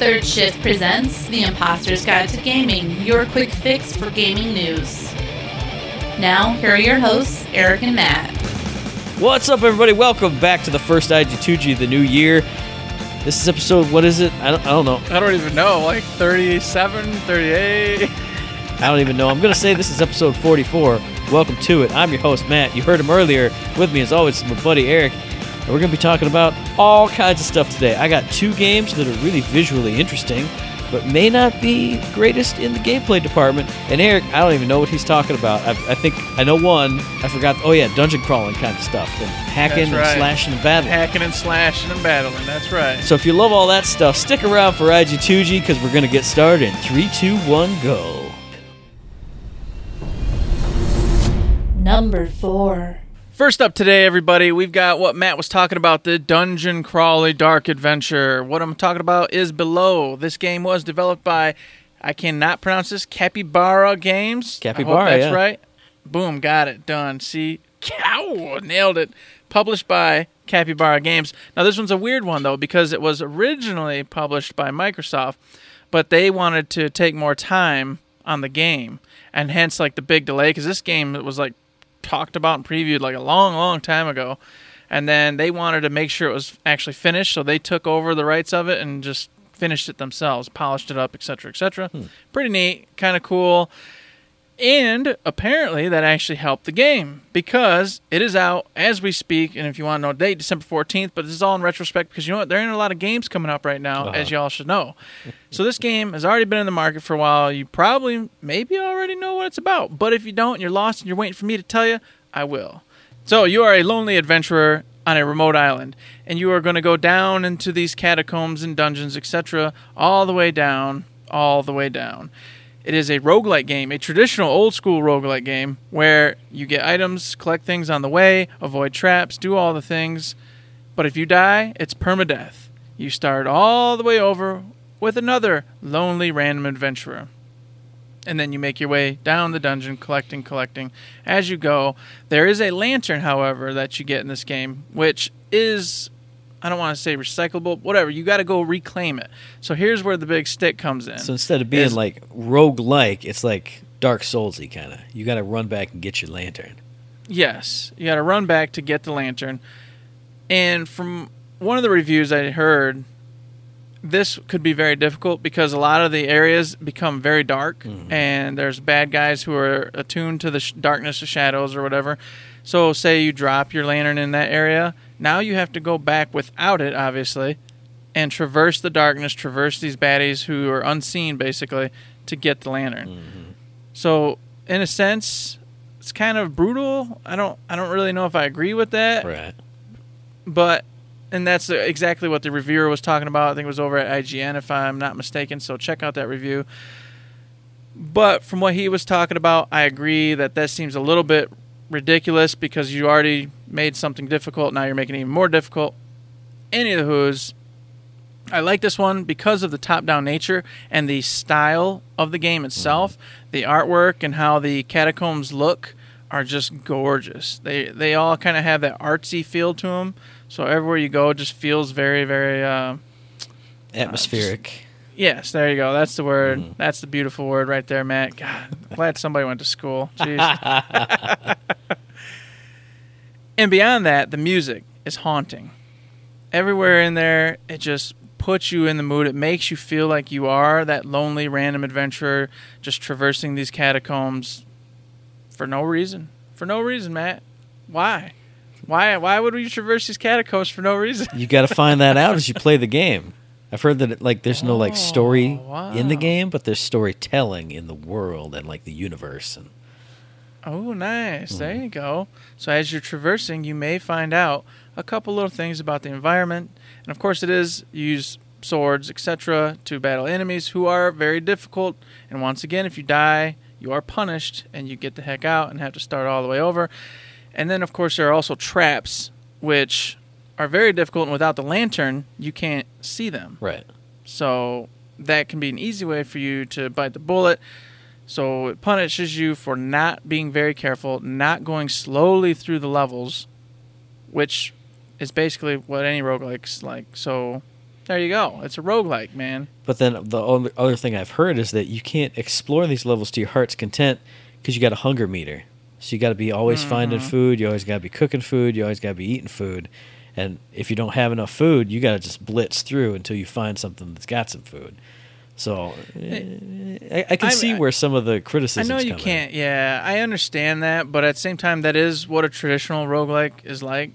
Third Shift presents The Imposter's Guide to Gaming, your quick fix for gaming news. Now, here are your hosts, Eric and Matt. What's up, everybody? Welcome back to the first IG2G of the new year. This is episode, what is it? I don't, I don't know. I don't even know, like 37, 38. I don't even know. I'm going to say this is episode 44. Welcome to it. I'm your host, Matt. You heard him earlier. With me, as always, is my buddy Eric. And we're going to be talking about all kinds of stuff today. I got two games that are really visually interesting, but may not be greatest in the gameplay department. And Eric, I don't even know what he's talking about. I, I think I know one. I forgot. Oh, yeah, dungeon crawling kind of stuff. And hacking right. and slashing and battling. Hacking and slashing and battling. That's right. So if you love all that stuff, stick around for IG2G because we're going to get started in 3, 2, 1, go. Number 4. First up today, everybody, we've got what Matt was talking about the Dungeon Crawly Dark Adventure. What I'm talking about is Below. This game was developed by, I cannot pronounce this, Capybara Games. Capybara, that's yeah. right. Boom, got it, done. See, cow, nailed it. Published by Capybara Games. Now, this one's a weird one, though, because it was originally published by Microsoft, but they wanted to take more time on the game, and hence, like, the big delay, because this game was, like, talked about and previewed like a long, long time ago. And then they wanted to make sure it was actually finished, so they took over the rights of it and just finished it themselves, polished it up, etc., etc. Hmm. Pretty neat, kind of cool. And apparently that actually helped the game because it is out as we speak. And if you want to know date, December 14th, but this is all in retrospect because you know what? There ain't a lot of games coming up right now, as uh-huh. y'all should know. so this game has already been in the market for a while. You probably, maybe already know what it's about. But if you don't and you're lost and you're waiting for me to tell you, I will. So you are a lonely adventurer on a remote island, and you are going to go down into these catacombs and dungeons, etc., all the way down, all the way down. It is a roguelike game, a traditional old school roguelike game where you get items, collect things on the way, avoid traps, do all the things. But if you die, it's permadeath. You start all the way over with another lonely random adventurer. And then you make your way down the dungeon, collecting, collecting as you go. There is a lantern, however, that you get in this game, which is, I don't want to say recyclable, whatever. You got to go reclaim it. So here's where the big stick comes in. So instead of being Is- like rogue-like, it's like Dark Soulsy kind of. You got to run back and get your lantern. Yes, you got to run back to get the lantern. And from one of the reviews I heard, this could be very difficult because a lot of the areas become very dark, mm-hmm. and there's bad guys who are attuned to the sh- darkness of shadows or whatever. So, say you drop your lantern in that area, now you have to go back without it, obviously, and traverse the darkness, traverse these baddies who are unseen, basically, to get the lantern. Mm-hmm. So, in a sense, it's kind of brutal. I don't I don't really know if I agree with that, Right. but and that's exactly what the reviewer was talking about. I think it was over at IGN if I'm not mistaken. So check out that review. But from what he was talking about, I agree that that seems a little bit ridiculous because you already made something difficult. Now you're making it even more difficult. Any of the who's, I like this one because of the top-down nature and the style of the game itself. The artwork and how the catacombs look are just gorgeous. They they all kind of have that artsy feel to them. So everywhere you go, just feels very very. Uh, Atmospheric. Yes, there you go. That's the word. Mm-hmm. That's the beautiful word right there, Matt. God, glad somebody went to school. Jeez. and beyond that, the music is haunting. Everywhere in there, it just puts you in the mood. It makes you feel like you are that lonely random adventurer just traversing these catacombs for no reason. For no reason, Matt. Why? Why why would we traverse these catacombs for no reason? you got to find that out as you play the game. I've heard that it, like there's no like story Oh, in the game, but there's storytelling in the world and like the universe. And Oh, nice. There hmm. you go. So as you're traversing, you may find out a couple little things about the environment, and of course, it is you use swords, etc., to battle enemies who are very difficult. And once again, if you die, you are punished, and you get the heck out and have to start all the way over. And then, of course, there are also traps, which are very difficult, and without the lantern, you can't see them. right. So that can be an easy way for you to bite the bullet. So it punishes you for not being very careful, not going slowly through the levels, which is basically what any roguelike's like. So There you go. It's a roguelike, man. But then the only other thing I've heard is that you can't explore these levels to your heart's content because you got a hunger meter. So you got to be always mm-hmm. finding food. You always got to be cooking food. You always got to be eating food. And if you don't have enough food, you got to just blitz through until you find something that's got some food. So eh, I, I can I'm- see where some of the criticism. I know you can't. Yeah, I understand that, but at the same time, that is what a traditional roguelike is like,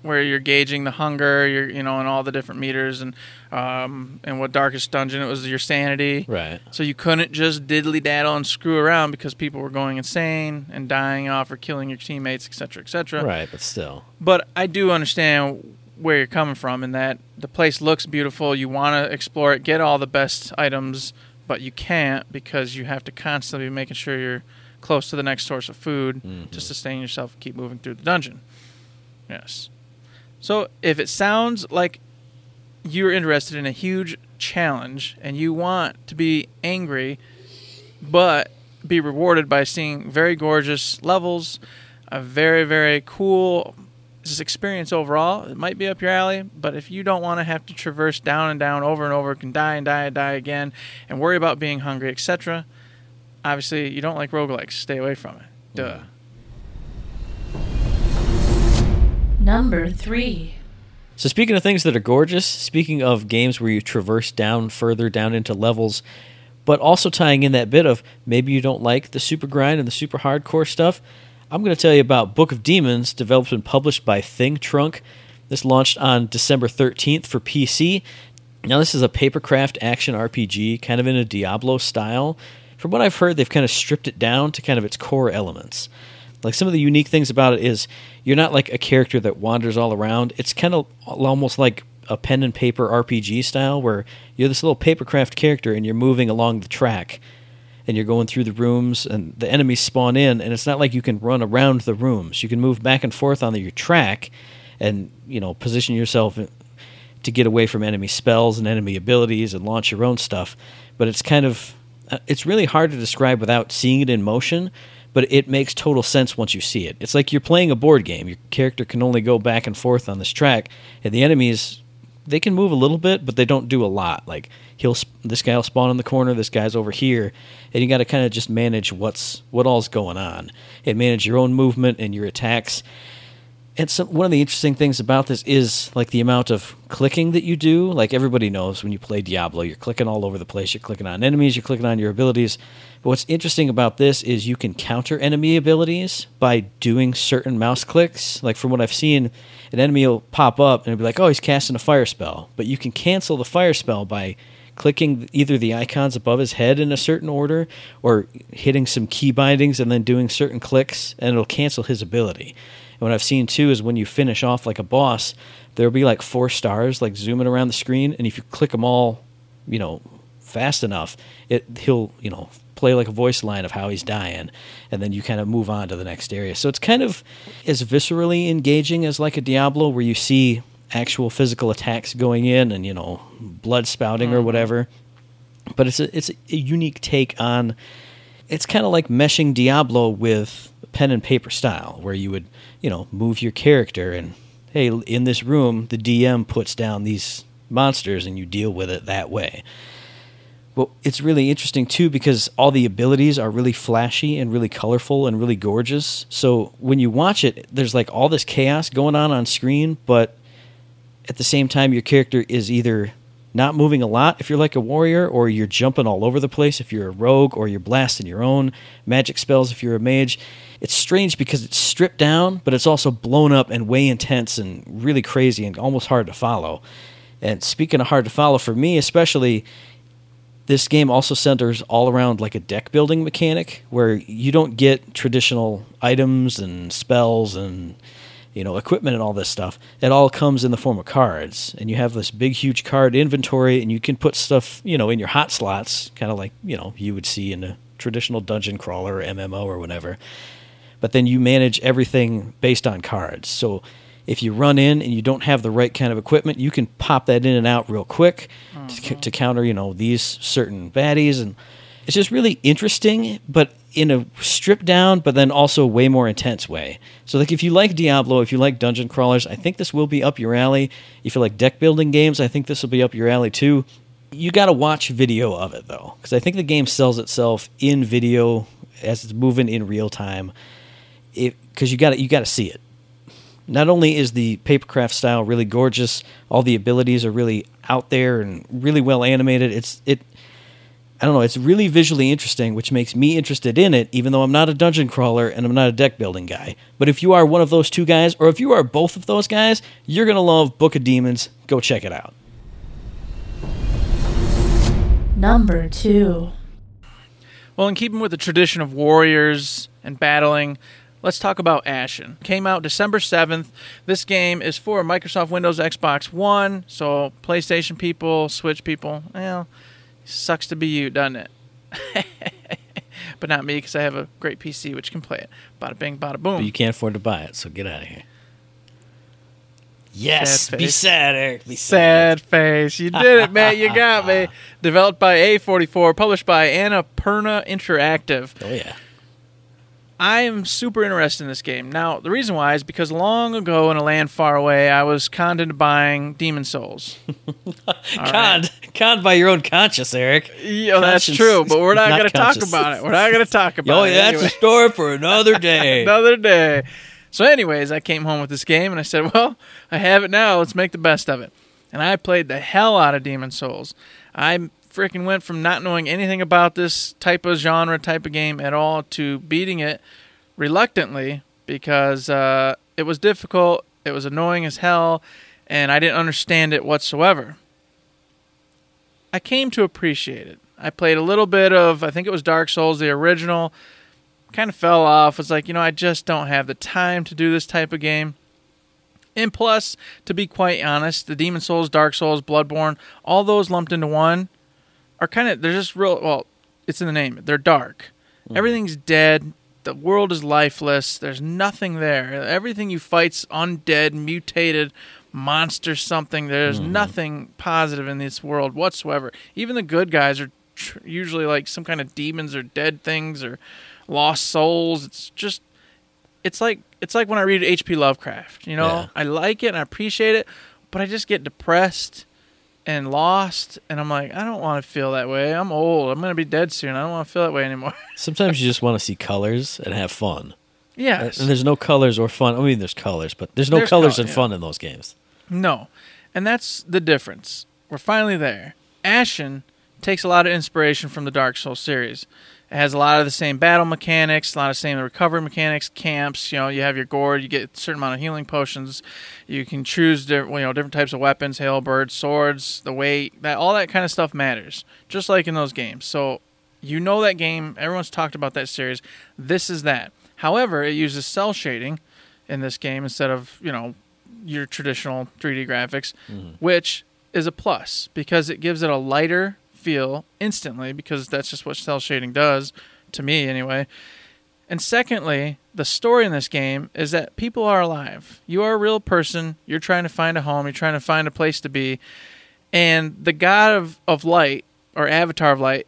where you're gauging the hunger, you're you know, and all the different meters, and um, and what Darkest Dungeon it was your sanity. Right. So you couldn't just diddly daddle and screw around because people were going insane and dying off or killing your teammates, etc., etc. Right, but still. But I do understand where you're coming from in that the place looks beautiful. You want to explore it, get all the best items, but you can't because you have to constantly be making sure you're close to the next source of food Mhm. to sustain yourself and keep moving through the dungeon. Yes. So if it sounds like you're interested in a huge challenge and you want to be angry but be rewarded by seeing very gorgeous levels, a very very cool experience overall. It might be up your alley, but if you don't want to have to traverse down and down over and over, can die and die and die again, and worry about being hungry, etc. Obviously, you don't like roguelikes. Stay away from it. Duh. Number three. So speaking of things that are gorgeous, speaking of games where you traverse down further down into levels, but also tying in that bit of maybe you don't like the super grind and the super hardcore stuff, I'm going to tell you about Book of Demons, developed and published by Thing Trunk. This launched on December 13th for PC. Now this is a papercraft action RPG, kind of in a Diablo style. From what I've heard, they've kind of stripped it down to kind of its core elements. Like some of the unique things about it is you're not like a character that wanders all around. It's kind of almost like a pen and paper RPG style where you're this little papercraft character and you're moving along the track and you're going through the rooms and the enemies spawn in and it's not like you can run around the rooms. You can move back and forth on your track and, you know, position yourself to get away from enemy spells and enemy abilities and launch your own stuff. But it's kind of uh, it's really hard to describe without seeing it in motion, but it makes total sense once you see it. It's like you're playing a board game. Your character can only go back and forth on this track, and the enemies they can move a little bit, but they don't do a lot. Like he'll this guy will spawn in the corner, this guy's over here, and you got to kind of just manage what's what all's going on and manage your own movement and your attacks. And one of the interesting things about this is like the amount of clicking that you do. Like everybody knows when you play Diablo, you're clicking all over the place. You're clicking on enemies, you're clicking on your abilities. But what's interesting about this is you can counter enemy abilities by doing certain mouse clicks. Like from what I've seen, an enemy will pop up and it'll be like, oh, he's casting a fire spell. But you can cancel the fire spell by clicking either the icons above his head in a certain order or hitting some key bindings and then doing certain clicks, and it'll cancel his ability. And what I've seen too is when you finish off like a boss, there'll be like four stars like zooming around the screen, and if you click them all, you know, fast enough, it he'll you know play like a voice line of how he's dying, and then you kind of move on to the next area. So it's kind of as viscerally engaging as like a Diablo, where you see actual physical attacks going in and you know blood spouting or mm-hmm. whatever. But it's a it's a unique take on. It's kind of like meshing Diablo with pen and paper style, where you would you know move your character and hey, in this room the DM puts down these monsters and you deal with it that way. Well, it's really interesting too because all the abilities are really flashy and really colorful and really gorgeous. So when you watch it, there's like all this chaos going on on screen, but at the same time, your character is either not moving a lot if you're like a warrior, or you're jumping all over the place if you're a rogue, or you're blasting your own magic spells if you're a mage. It's strange because it's stripped down, but it's also blown up and way intense and really crazy and almost hard to follow. And speaking of hard to follow, for me especially, this game also centers all around like a deck building mechanic where you don't get traditional items and spells and you know equipment and all this stuff it all comes in the form of cards. And you have this big huge card inventory and you can put stuff you know in your hot slots kind of like you know you would see in a traditional dungeon crawler or mmo or whatever. But then you manage everything based on cards. So if you run in and you don't have the right kind of equipment you can pop that in and out real quick to, mm-hmm. to counter you know these certain baddies. And it's just really interesting but in a stripped down, but then also way more intense way. So, like, if you like Diablo, if you like dungeon crawlers, I think this will be up your alley. If you like deck building games, I think this will be up your alley too. You got to watch video of it though, because I think the game sells itself in video as it's moving in real time. Because you got you got to see it. Not only is the papercraft style really gorgeous, all the abilities are really out there and really well animated. It's it I don't know, it's really visually interesting, which makes me interested in it, even though I'm not a dungeon crawler and I'm not a deck building guy. But if you are one of those two guys, or if you are both of those guys, you're going to love Book of Demons. Go check it out. Number two. Well, in keeping with the tradition of warriors and battling, let's talk about Ashen. Came out December 7th. This game is for Microsoft Windows, Xbox One, so PlayStation people, Switch people, well, Sucks to be you, doesn't it? but not me because I have a great PC which can play it. Bada bing, bada boom. But you can't afford to buy it, so get out of here. Yes, Sad be sad, Eric. Be Sad face. You did it, man. You got me. Developed by A44, published by Annapurna Interactive. Oh yeah. I am super interested in this game. Now, the reason why is because long ago in a land far away, I was conned into buying Demon Souls. Conned, conned by your own conscience, Eric. Yeah, that's true, but we're not, not going to talk about it. We're not going to talk about Oh, it. yeah, that's anyway. a story for another day. another day. So, anyways, I came home with this game and I said, "Well, I have it now. Let's make the best of it." And I played the hell out of Demon Souls. I freaking went from not knowing anything about this type of genre, type of game at all, to beating it reluctantly because uh, it was difficult. It was annoying as hell, and I didn't understand it whatsoever. I came to appreciate it. I played a little bit of, I think it was Dark Souls, the original kind of fell off. Was like, you know, I just don't have the time to do this type of game. And plus, to be quite honest, the Demon Souls, Dark Souls, Bloodborne, all those lumped into one are kind of they're just real well, it's in the name. They're dark. Mm-hmm. Everything's dead. The world is lifeless. There's nothing there. Everything you fight's undead, mutated, monster something. There's mm-hmm. nothing positive in this world whatsoever. Even the good guys are tr- usually like some kind of demons or dead things or lost souls. It's just it's like it's like when I read H.P. Lovecraft. You know, Yeah. I like it and I appreciate it, but I just get depressed and lost, and I'm like, I don't want to feel that way. I'm old. I'm gonna be dead soon. I don't want to feel that way anymore. Sometimes you just want to see colors and have fun. yeah And there's no colors or fun. I mean, there's colors, but there's no There's colors col- and yeah. fun in those games. No. And that's the difference. We're finally there. Ashen takes a lot of inspiration from the Dark Souls series. It has a lot of the same battle mechanics, a lot of the same recovery mechanics, camps. You know, you have your gourd, you get a certain amount of healing potions. You can choose different, you know, different types of weapons, halberds, swords, the weight, that all that kind of stuff matters, just like in those games. So you know that game. Everyone's talked about that series. This is that. However, it uses cel shading in this game instead of you know your traditional 3D graphics, mm-hmm. which is a plus because it gives it a lighter feel instantly because that's just what cel shading does to me anyway. And secondly, the story in this game is that people are alive. You are a real person. You're trying to find a home. You're trying to find a place to be. And the god of, of light or avatar of light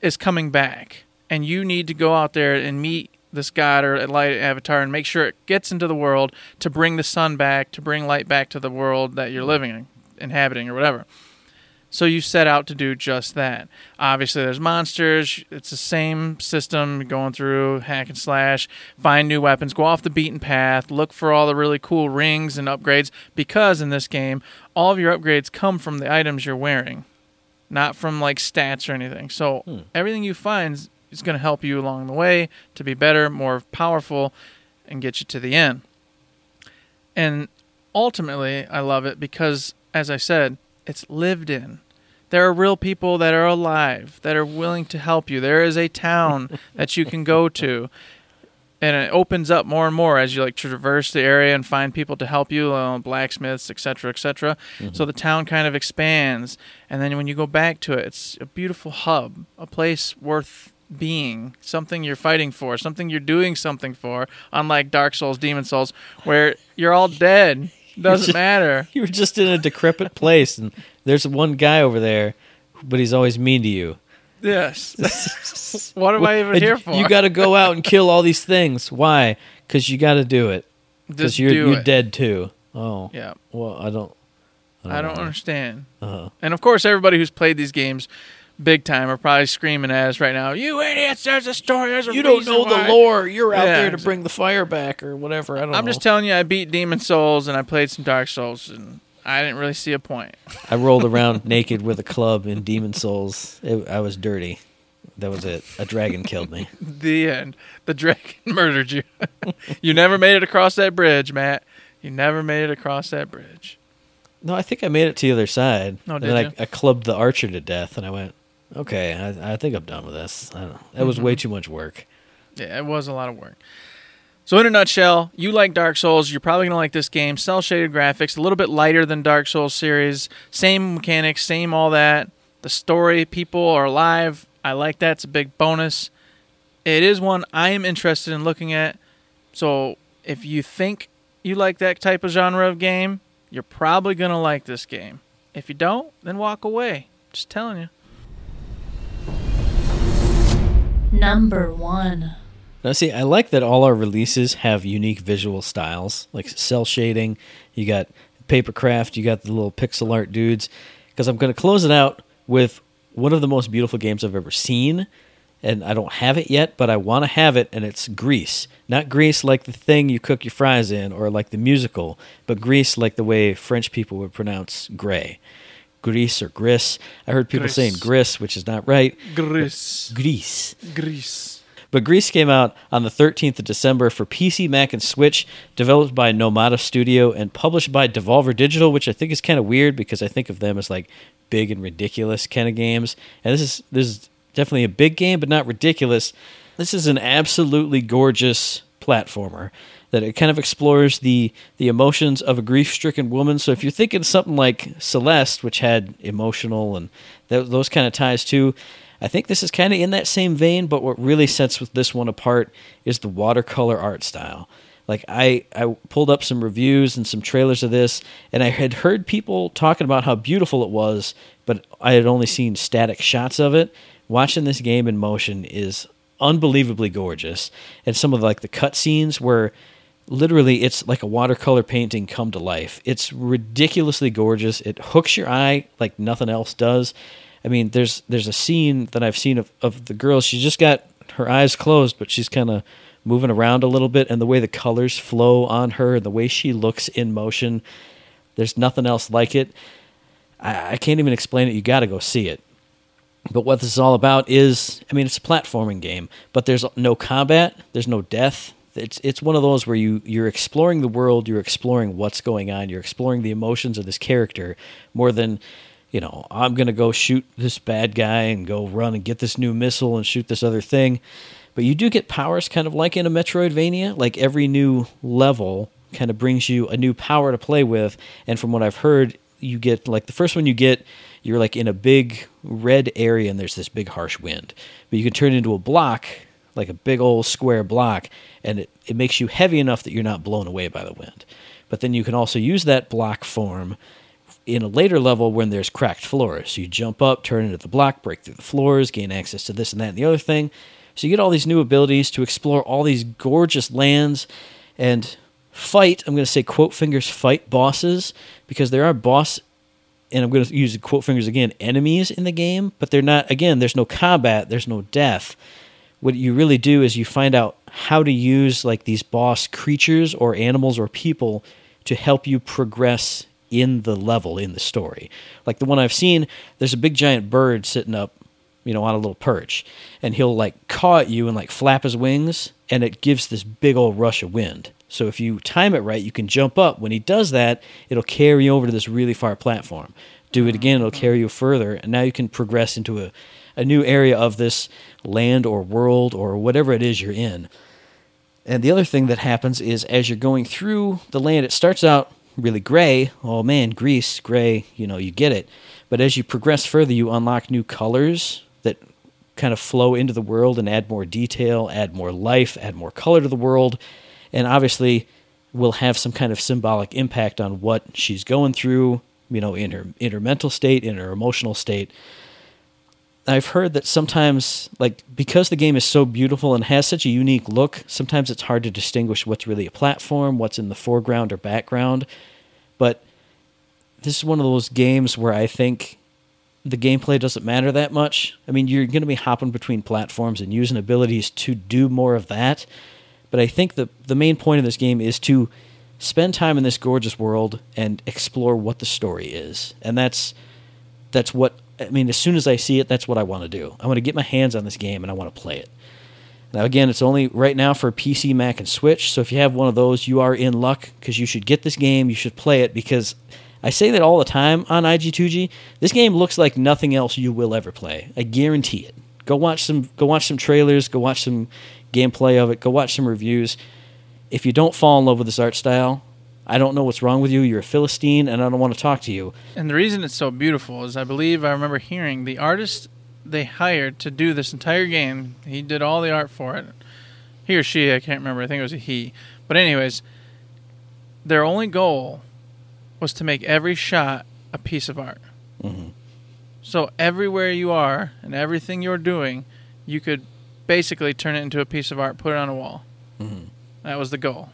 is coming back. And you need to go out there and meet this god or light avatar and make sure it gets into the world to bring the sun back, to bring light back to the world that you're living in, inhabiting, or whatever. So you set out to do just that. Obviously, there's monsters. It's the same system going through hack and slash, find new weapons, go off the beaten path, look for all the really cool rings and upgrades. Because in this game, all of your upgrades come from the items you're wearing, not from like stats or anything. So hmm. everything you find is going to help you along the way to be better, more powerful, and get you to the end. And ultimately, I love it because, as I said, it's lived in. There are real people that are alive that are willing to help you. There is a town that you can go to, and it opens up more and more as you like traverse the area and find people to help you, uh, blacksmiths, etc., etc. So the town kind of expands, and then when you go back to it, it's a beautiful hub, a place worth being, something you're fighting for, something you're doing something for. Unlike Dark Souls, Demon Souls, where you're all dead, doesn't just- matter. You were just in a decrepit place, and there's one guy over there, but he's always mean to you. Yes. what am I even And here for? You got to go out and kill all these things. Why? Because you got to do it. Because you're you're it. dead too. Oh, Yeah. well, I don't. I don't know. understand. Uh-huh. And of course, everybody who's played these games big time are probably screaming at us right now. You idiots! There's a story. There's a You don't know why." the lore. You're out Yeah, there to exactly. bring the fire back or whatever. I don't I'm know. just telling you, I beat Demon Souls and I played some Dark Souls, and I didn't really see a point. I rolled around naked with a club in Demon Souls. It, I was dirty. That was it. A dragon killed me. The end. The dragon murdered you. you never made it across that bridge, Matt. You never made it across that bridge. No, I think I made it to the other side. Oh, and did then you? I, I clubbed the archer to death, and I went, okay, I, I think I'm done with this. I don't know. That was Mm-hmm. way too much work. Yeah, it was a lot of work. So, in a nutshell, you like Dark Souls. You're probably going to like this game. Cel shaded graphics, a little bit lighter than Dark Souls series. Same mechanics, same all that. The story, people are alive. I like that. It's a big bonus. It is one I am interested in looking at. So, if you think you like that type of genre of game, you're probably going to like this game. If you don't, then walk away. Just telling you. Number one. Now, see, I like that all our releases have unique visual styles, like cel shading. You got papercraft. You got the little pixel art dudes. Because I'm going to close it out with one of the most beautiful games I've ever seen, and I don't have it yet, but I want to have it, and it's Grease. Not Grease like the thing you cook your fries in, or like the musical, but Grease like the way French people would pronounce gray. Grease or Gris. I heard people Gris. saying Gris, which is not right. Grease. Grease. Grease. But Grease came out on the 13th of December for PC, Mac, and Switch, developed by Nomada Studio and published by Devolver Digital, which I think is kind of weird because I think of them as like big and ridiculous kind of games. And this is this is definitely a big game, but not ridiculous. This is an absolutely gorgeous platformer that it kind of explores the the emotions of a grief-stricken woman. So if you're thinking something like Celeste, which had emotional and th- those kind of ties too, I think this is kind of in that same vein, but what really sets with this one apart is the watercolor art style. Like I, I pulled up some reviews and some trailers of this, and I had heard people talking about how beautiful it was, but I had only seen static shots of it. Watching this game in motion is unbelievably gorgeous, and some of like the cutscenes where literally it's like a watercolor painting come to life. It's ridiculously gorgeous. It hooks your eye like nothing else does. I mean, there's there's a scene that I've seen of, of the girl. She's just got her eyes closed, but she's kind of moving around a little bit, and the way the colors flow on her, and the way she looks in motion, there's nothing else like it. I, I can't even explain it. You got to go see it. But what this is all about is, I mean, it's a platforming game, but there's no combat, there's no death. It's it's one of those where you you're exploring the world, you're exploring what's going on, you're exploring the emotions of this character more than, you know, I'm gonna go shoot this bad guy and go run and get this new missile and shoot this other thing. But you do get powers kind of like in a Metroidvania, like every new level kind of brings you a new power to play with. And from what I've heard, you get like the first one you get, you're like in a big red area and there's this big harsh wind. But you can turn it into a block, like a big old square block, and it, it makes you heavy enough that you're not blown away by the wind. But then you can also use that block form in a later level when there's cracked floors. So you jump up, turn into the block, break through the floors, gain access to this and that and the other thing. So you get all these new abilities to explore all these gorgeous lands and fight. I'm going to say quote fingers fight bosses because there are boss and I'm going to use quote fingers again enemies in the game, but they're not again, there's no combat, there's no death. What you really do is you find out how to use like these boss creatures or animals or people to help you progress in the level in the story. Like the one I've seen, there's a big giant bird sitting up, you know, on a little perch, and he'll like caw at you and like flap his wings, and it gives this big old rush of wind. So if you time it right, you can jump up. When he does that, it'll carry you over to this really far platform. Do it again, it'll carry you further, and now you can progress into a, a new area of this land or world or whatever it is you're in. And the other thing that happens is as you're going through the land, it starts out really gray. Oh man, Greece, gray, you know, you get it. But as you progress further, you unlock new colors that kind of flow into the world and add more detail, add more life, add more color to the world. And obviously, will have some kind of symbolic impact on what she's going through, you know, in her in her mental state, in her emotional state. I've heard that sometimes, like, because the game is so beautiful and has such a unique look, sometimes it's hard to distinguish what's really a platform, what's in the foreground or background. But this is one of those games where I think the gameplay doesn't matter that much. I mean, you're going to be hopping between platforms and using abilities to do more of that. But I think the the main point of this game is to spend time in this gorgeous world and explore what the story is. And that's that's what I mean, as soon as I see it, that's what I want to do. I want to get my hands on this game and I want to play it. Now, again, it's only right now for PC, Mac, and Switch. So if you have one of those, you are in luck because you should get this game. You should play it because I say that all the time on IG2G. This game looks like nothing else you will ever play. I guarantee it. Go watch some. Go watch some trailers. Go watch some gameplay of it. Go watch some reviews. If you don't fall in love with this art style, I don't know what's wrong with you. You're a Philistine, and I don't want to talk to you. And the reason it's so beautiful is I believe I remember hearing the artist they hired to do this entire game. He did all the art for it. He or she, I can't remember. I think it was a he. But anyways, their only goal was to make every shot a piece of art. Mm-hmm. So everywhere you are and everything you're doing, you could basically turn it into a piece of art, put it on a wall. Mhm. That was the goal.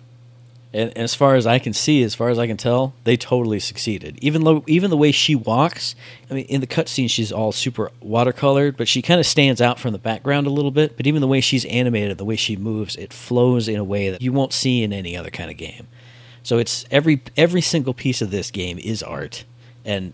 And, and as far as I can see, as far as I can tell, they totally succeeded. Even though, even the way she walks, I mean, in the cutscene, she's all super watercolored, but she kind of stands out from the background a little bit. But even the way she's animated, the way she moves, it flows in a way that you won't see in any other kind of game. So it's every every single piece of this game is art, and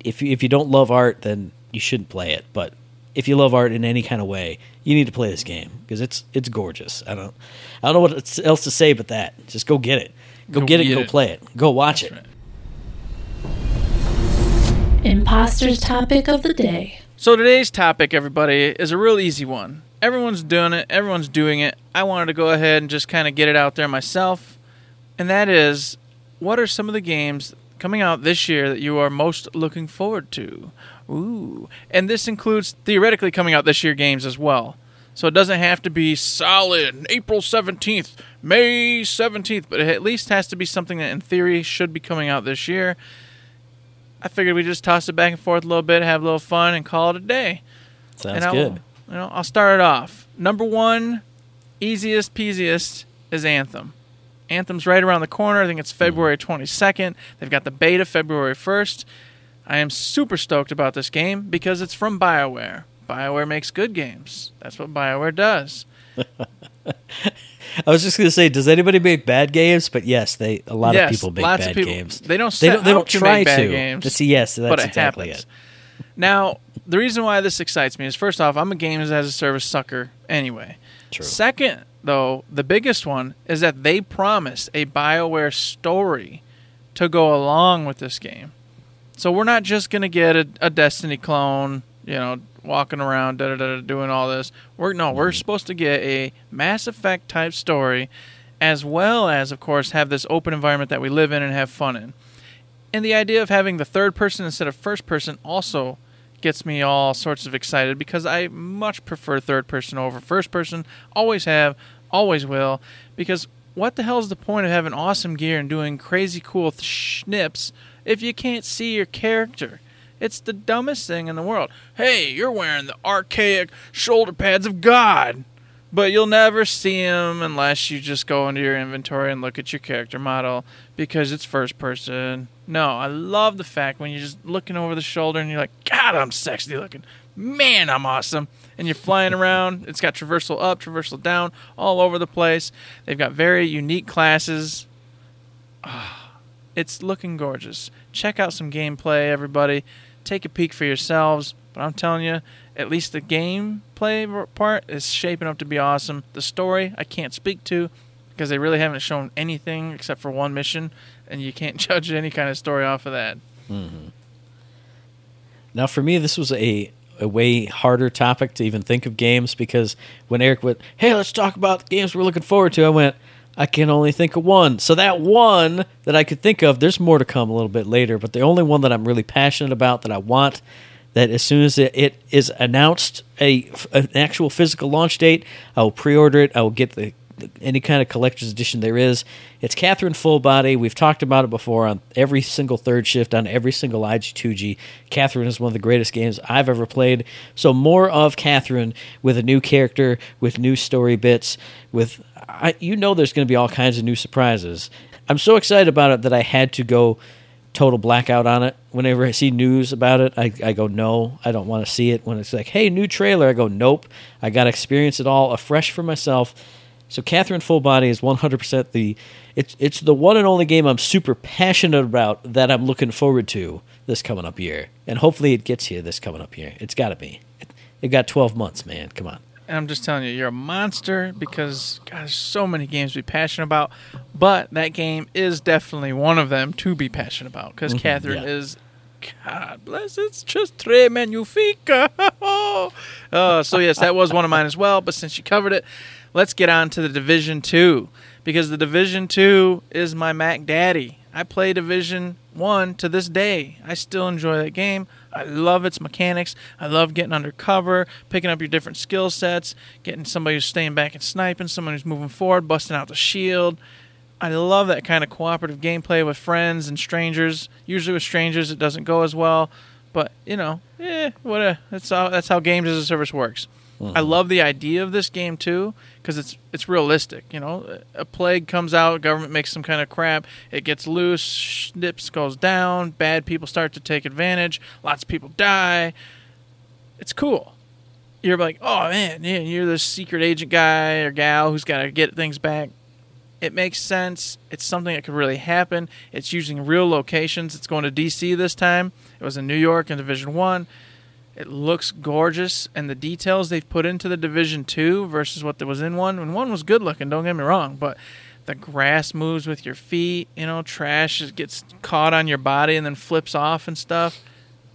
if you, if you don't love art, then you shouldn't play it. But if you love art in any kind of way, you need to play this game because it's it's gorgeous. I don't I don't know what else to say but that. Just go get it. Go, Go get it. get Go it. play it. Go watch That's it. right. Imposters topic of the day. So today's topic, everybody, is a real easy one. Everyone's doing it. Everyone's doing it. I wanted to go ahead and just kind of get it out there myself, and that is, what are some of the games coming out this year that you are most looking forward to? Ooh, and this includes theoretically coming out this year games as well. So it doesn't have to be solid April 17th, May 17th, but it at least has to be something that in theory should be coming out this year. I figured we just toss it back and forth a little bit, have a little fun, and call it a day. Sounds and I good. you know, I'll start it off. Number one, easiest peasiest is Anthem. Anthem's right around the corner. I think it's February 22nd. They've got the beta February 1st. I am super stoked about this game because it's from BioWare. BioWare makes good games. That's what BioWare does. I was just going to say, does anybody make bad games? But yes, they a lot Yes, of people make bad people- games. they don't They don't. They don't to try make bad to. games, That's- yes, that's but it exactly happens. it. Now, the reason why this excites me is first off, I'm a games as a service sucker anyway. True. Second, though, the biggest one is that they promised a BioWare story to go along with this game. So we're not just going to get a, a Destiny clone, you know, walking around da, da, da, doing all this. We're no, we're supposed to get a Mass Effect type story as well as of course have this open environment that we live in and have fun in. And the idea of having the third person instead of first person also gets me all sorts of excited because I much prefer third person over first person. Always have, always will. Because what the hell is the point of having awesome gear and doing crazy cool th- schnips if you can't see your character? It's the dumbest thing in the world. Hey, you're wearing the archaic shoulder pads of God. But you'll never see them unless you just go into your inventory and look at your character model because it's first person. No, I love the fact when you're just looking over the shoulder and you're like, God, I'm sexy looking. Man, I'm awesome. And you're flying around. It's got traversal up, traversal down, all over the place. They've got very unique classes. Ah, it's looking gorgeous. Check out some gameplay, everybody. Take a peek for yourselves. But I'm telling you, at least the gameplay part is shaping up to be awesome. The story, I can't speak to because they really haven't shown anything except for one mission, and you can't judge any kind of story off of that. Mm-hmm. Now, for me, this was a, a way harder topic to even think of games because when Eric went, hey, let's talk about games we're looking forward to, I went, I can only think of one. So that one that I could think of, there's more to come a little bit later, but the only one that I'm really passionate about that I want, that as soon as it, is announced a an actual physical launch date, I will pre-order it. I will get the any kind of collector's edition there is. It's Catherine Full Body. We've talked about it before on every single third shift on every single IG2G. Catherine is one of the greatest games I've ever played. So more of Catherine with a new character, with new story bits, with I, you know there's going to be all kinds of new surprises. I'm so excited about it that I had to go total blackout on it. Whenever I see news about it, I, I go, no, I don't want to see it. When it's like, hey, new trailer, I go, nope. I got to experience it all afresh for myself. So Catherine Full Body is 100% the it's it's the one and only game I'm super passionate about that I'm looking forward to this coming up year. And hopefully it gets here this coming up year. It's got to be. It, it got 12 months, man. Come on. And I'm just telling you, you're a monster because God, there's so many games to be passionate about. But that game is definitely one of them to be passionate about because mm-hmm. Catherine yeah. is, God bless, it's just tre magnifica. oh, so yes, that was one of mine as well. But since you covered it, let's get on to the Division Two because the Division Two is my Mac Daddy. I play Division One to this day. I still enjoy that game. I love its mechanics. I love getting undercover, picking up your different skill sets, getting somebody who's staying back and sniping, someone who's moving forward, busting out the shield. I love that kind of cooperative gameplay with friends and strangers. Usually with strangers, it doesn't go as well, but you know, eh, what a, that's how that's how games as a service works. I love the idea of this game too because it's it's realistic. You know, a plague comes out, government makes some kind of crap, it gets loose, snips goes down, bad people start to take advantage, lots of people die. It's cool. You're like, oh man, you're this secret agent guy or gal who's got to get things back. It makes sense. It's something that could really happen. It's using real locations. It's going to DC this time. It was in New York in Division One. It looks gorgeous, and the details they've put into the Division Two versus what there was in one. And one was good looking. Don't get me wrong, but the grass moves with your feet. You know, trash gets caught on your body and then flips off and stuff.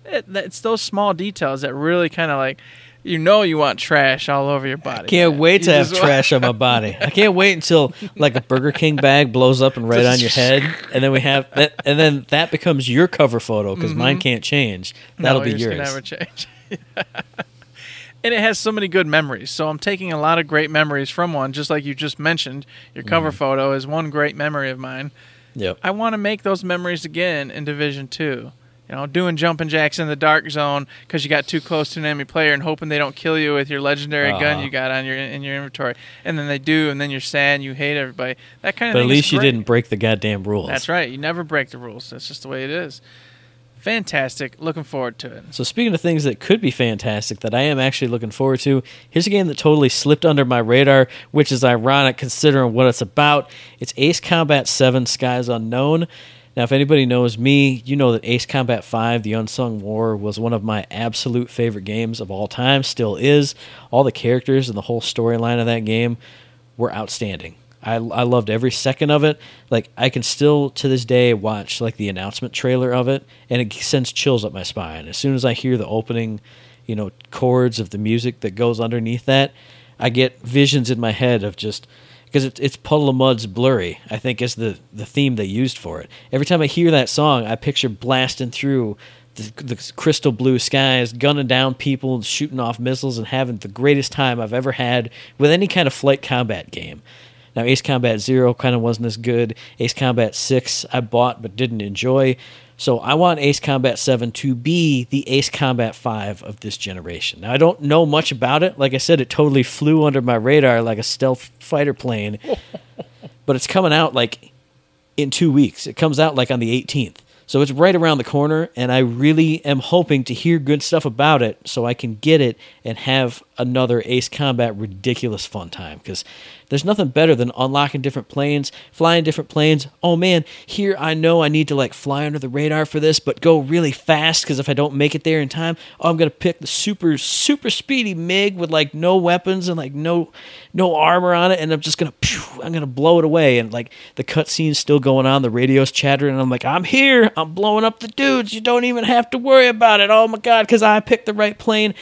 It, it's those small details that really kind of like, you know, you want trash all over your body. Can't man. wait You to have just want- trash on my body. I can't wait until like a Burger King bag blows up and right on your head, and then we have that, and then that becomes your cover photo because mine can't change. That'll Mm-hmm. No, be yours yours. Never change. and it has so many good memories. So I'm taking a lot of great memories from one, just like you just mentioned. Your cover Mm-hmm. photo is one great memory of mine. Yep. I want to make those memories again in Division Two. You know, doing jumping jacks in the dark zone because you got too close to an enemy player and hoping they don't kill you with your legendary gun Uh-huh. you got on your in your inventory, and then they do, and then you're sad and you hate everybody. That kind of. But at least you didn't break the goddamn rules. That's right. You never break the rules. That's just the way it is. Fantastic. Looking forward to it. So speaking of things that could be fantastic that I am actually looking forward to, here's a game that totally slipped under my radar, which is ironic considering what it's about. It's Ace Combat 7 Skies Unknown. Now, if anybody knows me, you know that Ace Combat 5, The Unsung War, was one of my absolute favorite games of all time, still is. All the characters and the whole storyline of that game were outstanding. I, I loved every second of it. Like I can still to this day watch like the announcement trailer of it, and it sends chills up my spine. As soon as I hear the opening, you know, chords of the music that goes underneath that, I get visions in my head of just because it's it's Puddle of Mudd's "Blurry." I think is the the theme they used for it. Every time I hear that song, I picture blasting through the, the crystal blue skies, gunning down people, and shooting off missiles, and having the greatest time I've ever had with any kind of flight combat game. Now, Ace Combat Zero kind of wasn't as good. Ace Combat 6 I bought but didn't enjoy. So I want Ace Combat 7 to be the Ace Combat 5 of this generation. Now, I don't know much about it. Like I said, it totally flew under my radar like a stealth fighter plane. but it's coming out like in two weeks. It comes out like on the 18th. So it's right around the corner, and I really am hoping to hear good stuff about it so I can get it and have another Ace Combat ridiculous fun time. Because there's nothing better than unlocking different planes, flying different planes. Oh man, here I know I need to like fly under the radar for this, but go really fast because if I don't make it there in time, oh, I'm gonna pick the super super speedy MiG with like no weapons and like no no armor on it, and I'm just gonna pew, I'm gonna blow it away. And like the cutscene's still going on, the radio's chattering, and I'm like, I'm here, I'm blowing up the dudes. You don't even have to worry about it. Oh my god, because I picked the right plane.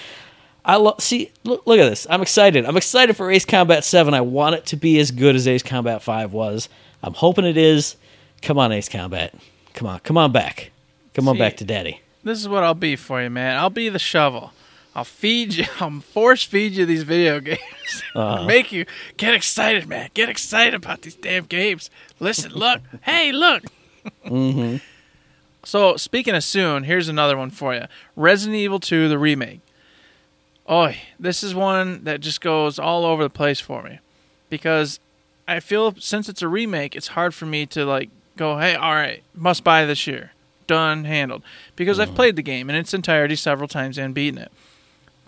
I love. See, look, look at this. I'm excited. I'm excited for Ace Combat Seven. I want it to be as good as Ace Combat Five was. I'm hoping it is. Come on, Ace Combat. Come on, come on back. Come on back to Daddy. This is what I'll be for you, man. I'll be the shovel. I'll feed you. I'll force feed you these video games. Uh-huh. Make you get excited, man. Get excited about these damn games. Listen, look. hey, look. Mm-hmm. So speaking of soon, here's another one for you: Resident Evil 2, the remake. Oh, this is one that just goes all over the place for me because I feel since it's a remake, it's hard for me to like go, hey, all right, must buy this year, done, handled, because I've mm. played the game in its entirety several times and beaten it.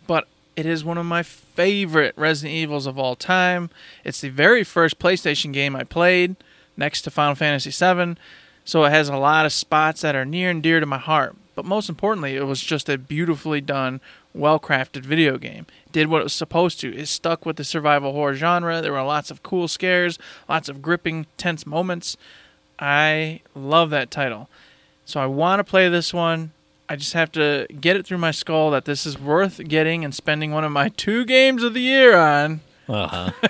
But it is one of my favorite Resident Evils of all time. It's the very first PlayStation game I played, next to Final Fantasy VII. So it has a lot of spots that are near and dear to my heart. But most importantly, it was just a beautifully done, well crafted video game. Did what it was supposed to. It stuck with the survival horror genre. There were lots of cool scares, lots of gripping, tense moments. I love that title. So I want to play this one. I just have to get it through my skull that this is worth getting and spending one of my two games of the year on. Uh-huh.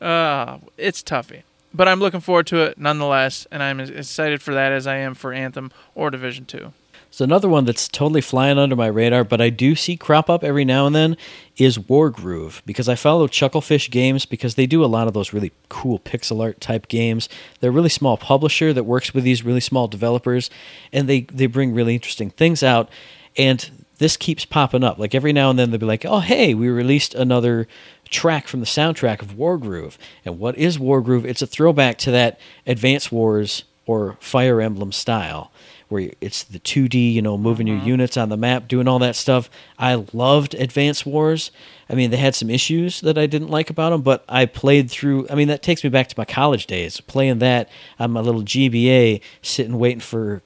Uh, it's toughy. But I'm looking forward to it nonetheless, and I'm as excited for that as I am for Anthem or Division 2. So another one that's totally flying under my radar, but I do see crop up every now and then is Wargroove because I follow Chucklefish Games because they do a lot of those really cool pixel art type games. They're a really small publisher that works with these really small developers, and they they bring really interesting things out. And this keeps popping up. Like every now and then they'll be like, "Oh, hey, we released another track from the soundtrack of Wargroove." And what is Wargroove? It's a throwback to that Advance Wars or Fire Emblem style where it's the 2D, you know, moving your mm-hmm. units on the map, doing all that stuff. I loved Advance Wars. I mean, they had some issues that I didn't like about them, but I played through. I mean, that takes me back to my college days, playing that on my little GBA, sitting waiting for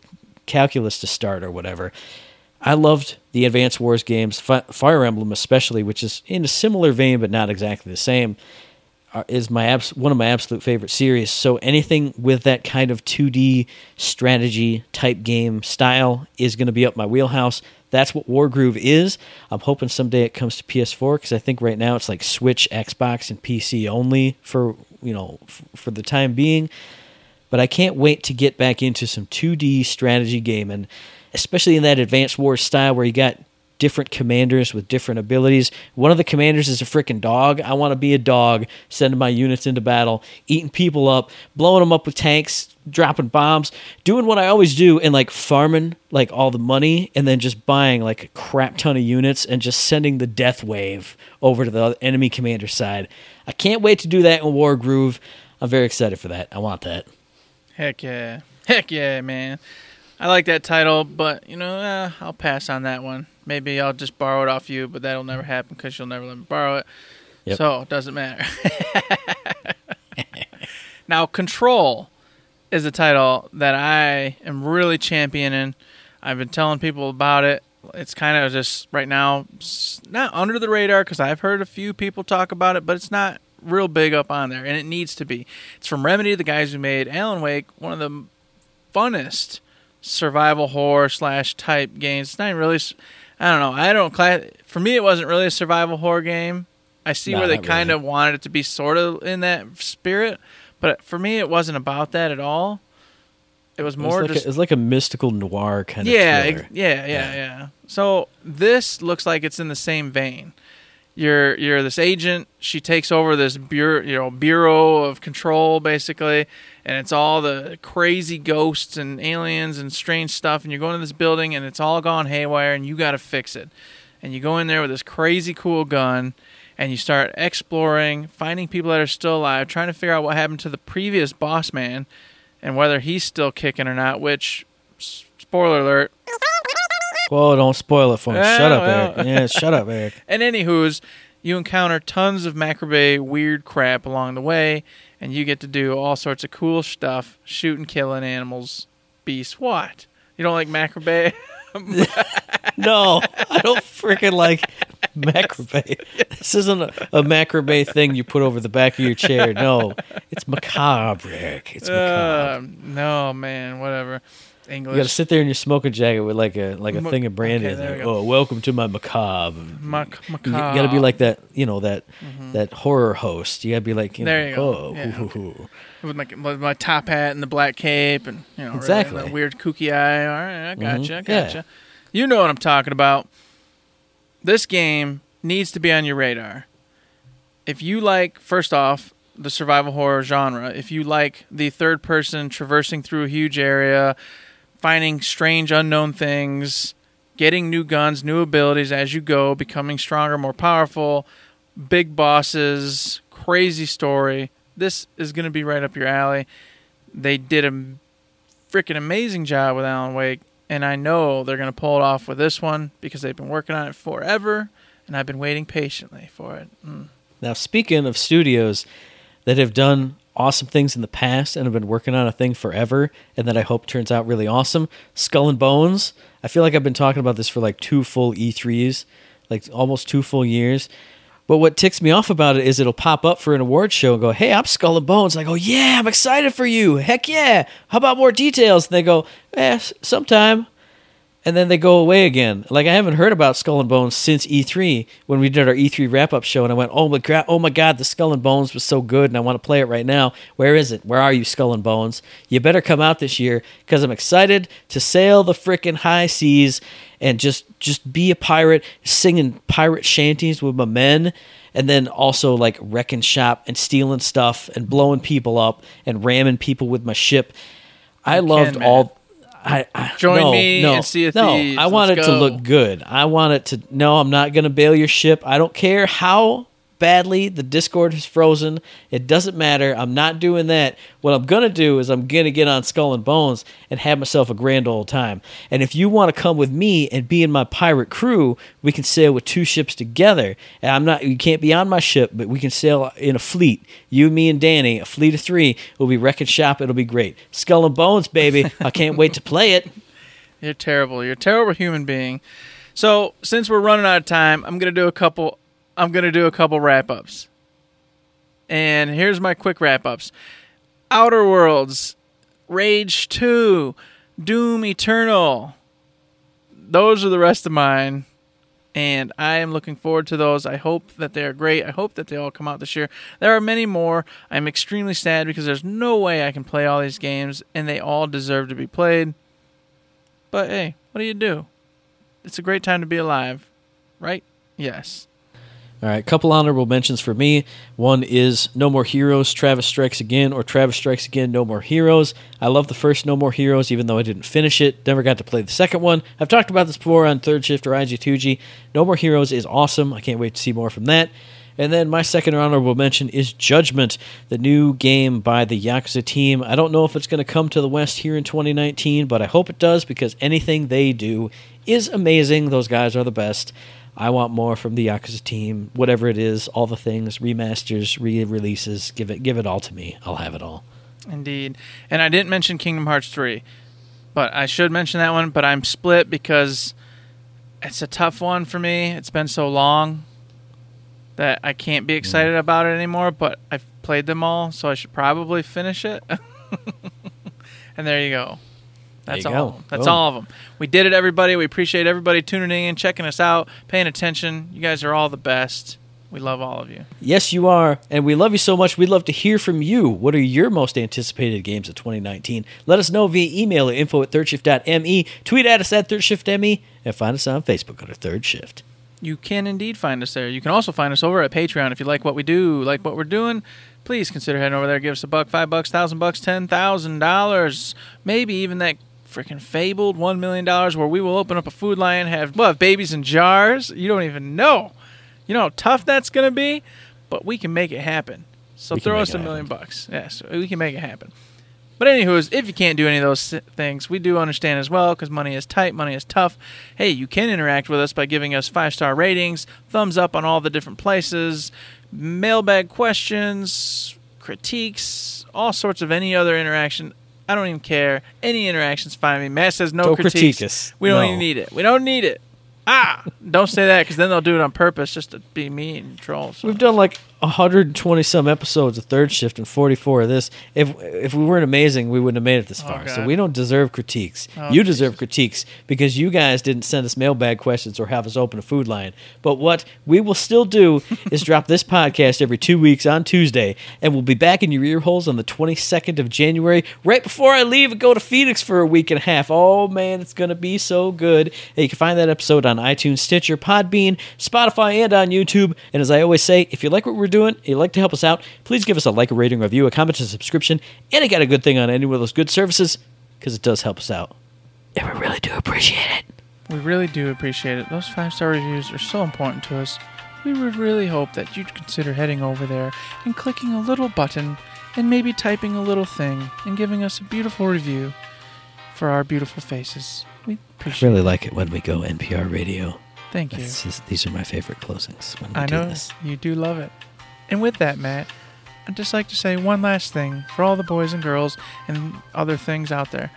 calculus to start or whatever. I loved the Advance Wars games, Fi- Fire Emblem especially, which is in a similar vein but not exactly the same is my abs- one of my absolute favorite series. So anything with that kind of 2D strategy type game style is going to be up my wheelhouse. That's what Wargroove is. I'm hoping someday it comes to PS4 because I think right now it's like Switch, Xbox, and PC only for you know f- for the time being. But I can't wait to get back into some 2D strategy gaming, especially in that Advanced Wars style where you got different commanders with different abilities. One of the commanders is a freaking dog. I want to be a dog, sending my units into battle, eating people up, blowing them up with tanks, dropping bombs, doing what I always do, and like farming like all the money, and then just buying like a crap ton of units and just sending the death wave over to the enemy commander side. I can't wait to do that in Wargroove. I'm very excited for that. I want that. Heck yeah. Heck yeah, man. I like that title, but, you know, uh, I'll pass on that one. Maybe I'll just borrow it off you, but that'll never happen because you'll never let me borrow it. Yep. So it doesn't matter. now, Control is a title that I am really championing. I've been telling people about it. It's kind of just right now not under the radar because I've heard a few people talk about it, but it's not real big up on there, and it needs to be. It's from Remedy, the guys who made Alan Wake, one of the funnest survival horror slash type games. It's not really. I don't know. I don't class. For me, it wasn't really a survival horror game. I see where they kind really. of wanted it to be sort of in that spirit, but for me, it wasn't about that at all. It was more It was, like just a, it's like a mystical noir kind of yeah, ex- yeah, yeah, Yeah. yeah. So this looks like it's in the same vein. You're you're this agent. She takes over this bureau, you know, bureau of control basically, and it's all the crazy ghosts and aliens and strange stuff. And you're going to this building, and it's all gone haywire, and you got to fix it. And you go in there with this crazy cool gun, and you start exploring, finding people that are still alive, trying to figure out what happened to the previous boss man, and whether he's still kicking or not. Which, spoiler alert, Whoa, don't spoil it for me. Well, shut up, well. Eric. Yeah, shut up, Eric. And anywho's, you encounter tons of macrobay weird crap along the way, and you get to do all sorts of cool stuff, shooting, killing animals, beasts. What? You don't like macrobay? No, I don't freaking like macrobay. This isn't a, a macrobay thing you put over the back of your chair. No, it's macabre, Eric. It's macabre. Uh, no, man. Whatever. English. you got to sit there in your smoking jacket with like a like a Ma- thing of brandy. okay, in there we go. Oh, welcome to my macabre. Mac- You got to be like that, you know that that horror host. You got to be like, you Mm-hmm. There know, you go. oh, Yeah, hoo, hoo, hoo. with my, with my top hat and the black cape and you know Exactly. that weird kooky eye. All right, I gotcha, I Mhm, yeah. gotcha. You know what I'm talking about. this game needs to be on your radar. If you like, first off, the survival horror genre, if you like the third person traversing through a huge area, finding strange unknown things, getting new guns, new abilities as you go, becoming stronger, more powerful, big bosses, crazy story, this is going to be right up your alley. They did a freaking amazing job with Alan Wake, and I know they're going to pull it off with this one because they've been working on it forever, and I've been waiting patiently for it. Mm. Now, speaking of studios that have done awesome things in the past and have been working on a thing forever and that I hope turns out really awesome, Skull and Bones. I feel like I've been talking about this for like two full E3s, like almost two full years. But what ticks me off about it is it'll pop up for an award show and go, "Hey, I'm Skull and Bones." And I go, "Yeah, I'm excited for you. Heck yeah! How about more details?" And they go, "Eh, sometime." And then they go away again. Like I haven't heard about Skull and Bones since E3 when we did our E3 wrap up show, and I went, "Oh my god, oh my god, the Skull and Bones was so good, and I want to play it right now. Where is it? Where are you, Skull and Bones? You better come out this year because I'm excited to sail the frickin' high seas and just just be a pirate, singing pirate shanties with my men." and then also like wrecking shop and stealing stuff and blowing people up and ramming people with my ship. I You loved all. I, I Join no, me no, and Sea of no. Thieves. I want Let's it to look good. I want it to. No, I'm not going to bail your ship. I don't care how badly the Discord is frozen. It doesn't matter. I'm not doing that. What I'm going to do is I'm going to get on Skull and Bones and have myself a grand old time. And if you want to come with me and be in my pirate crew, we can sail with two ships together. And I'm not. You can't be on my ship, but we can sail in a fleet. You, me, and Danny, a fleet of three. We'll be wrecking shop. It'll be great. Skull and Bones, baby. I can't wait to play it. You're terrible. You're a terrible human being. So since we're running out of time, I'm gonna do a couple. I'm gonna do a couple wrap ups. And here's my quick wrap ups: Outer Worlds, Rage Two, Doom Eternal. Those are the rest of mine, and I am looking forward to those. I hope that they are great. I hope that they all come out this year. There are many more. I'm extremely sad because there's no way I can play all these games, and they all deserve to be played. But hey, what do you do? It's a great time to be alive, right? Yes. All right, couple honorable mentions for me. One is No More Heroes, Travis Strikes Again, or Travis Strikes Again, No More Heroes. I love the first No More Heroes, even though I didn't finish it. Never got to play the second one. I've talked about this before on Third Shift or IG2G. No More Heroes is awesome. I can't wait to see more from that. And then my second honorable mention is Judgment, the new game by the Yakuza team. I don't know if it's going to come to the West here in 2019, but I hope it does because anything they do is amazing. Those guys are the best. I want more from the Yakuza team, whatever it is, all the things, remasters, re-releases, give it give it all to me. I'll have it all. Indeed. And I didn't mention Kingdom Hearts 3, but I should mention that one, but I'm split because it's a tough one for me. It's been so long that I can't be mm. excited about it anymore, but I've played them all, so I should probably finish it. and there you go. That's all. go. That's Boom. all of them. We did it, everybody. We appreciate everybody tuning in, checking us out, paying attention. You guys are all the best. We love all of you. Yes, you are, and we love you so much. We'd love to hear from you. What are your most anticipated games of 2019? Let us know via email at info at thirdshift.me, tweet at us at thirdshiftme, and find us on Facebook under Third Shift. you can indeed find us there. You can also find us over at Patreon if you like what we do, like what we're doing. Please consider heading over there. Give us a buck, five bucks, thousand bucks, ten thousand dollars, maybe even that freaking fabled one million dollars, where we will open up a food line, have we'll have babies in jars. You don't even know. You know how tough that's gonna be, but we can make it happen. So We throw us a million happen. bucks. Yes, we can make it happen. But anywho, if you can't do any of those things, we do understand as well because money is tight, money is tough. Hey, you can interact with us by giving us five star ratings, thumbs up on all the different places, mailbag questions, critiques, all sorts of any other interaction. I don't even care. Any interaction's fine. with me. Matt says no Don't critiques. critique us. We don't No. even need it. We don't need it. Ah, don't say that because then they'll do it on purpose just to be mean and troll. So. We've done like 120 some episodes of third shift and 44 of this. If if we weren't amazing, we wouldn't have made it this far. so God. we don't deserve critiques. Oh, you deserve critiques because you guys didn't send us mailbag questions or have us open a food line. But what we will still do is drop this podcast every two weeks on Tuesday, and we'll be back in your ear holes on the 22nd of January, right before I leave and go to Phoenix for a week and a half. Oh man, it's gonna be so good. And you can find that episode on iTunes, Stitcher, Podbean, Spotify, and on YouTube. And as I always say, if you like what we're doing, and you'd like to help us out, please give us a like, a rating, review, a comment, a subscription, and I got a good thing on any one of those good services because it does help us out. And we really do appreciate it. We really do appreciate it. Those five star reviews are so important to us. We would really hope that you'd consider heading over there and clicking a little button and maybe typing a little thing and giving us a beautiful review for our beautiful faces. We I really it. like it when we go NPR radio. Thank you. Just, these are my favorite closings when we I do know this. you do love it. And with that, Matt, I'd just like to say one last thing for all the boys and girls and other things out there.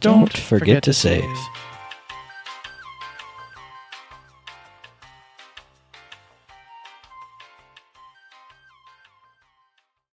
Don't forget to save.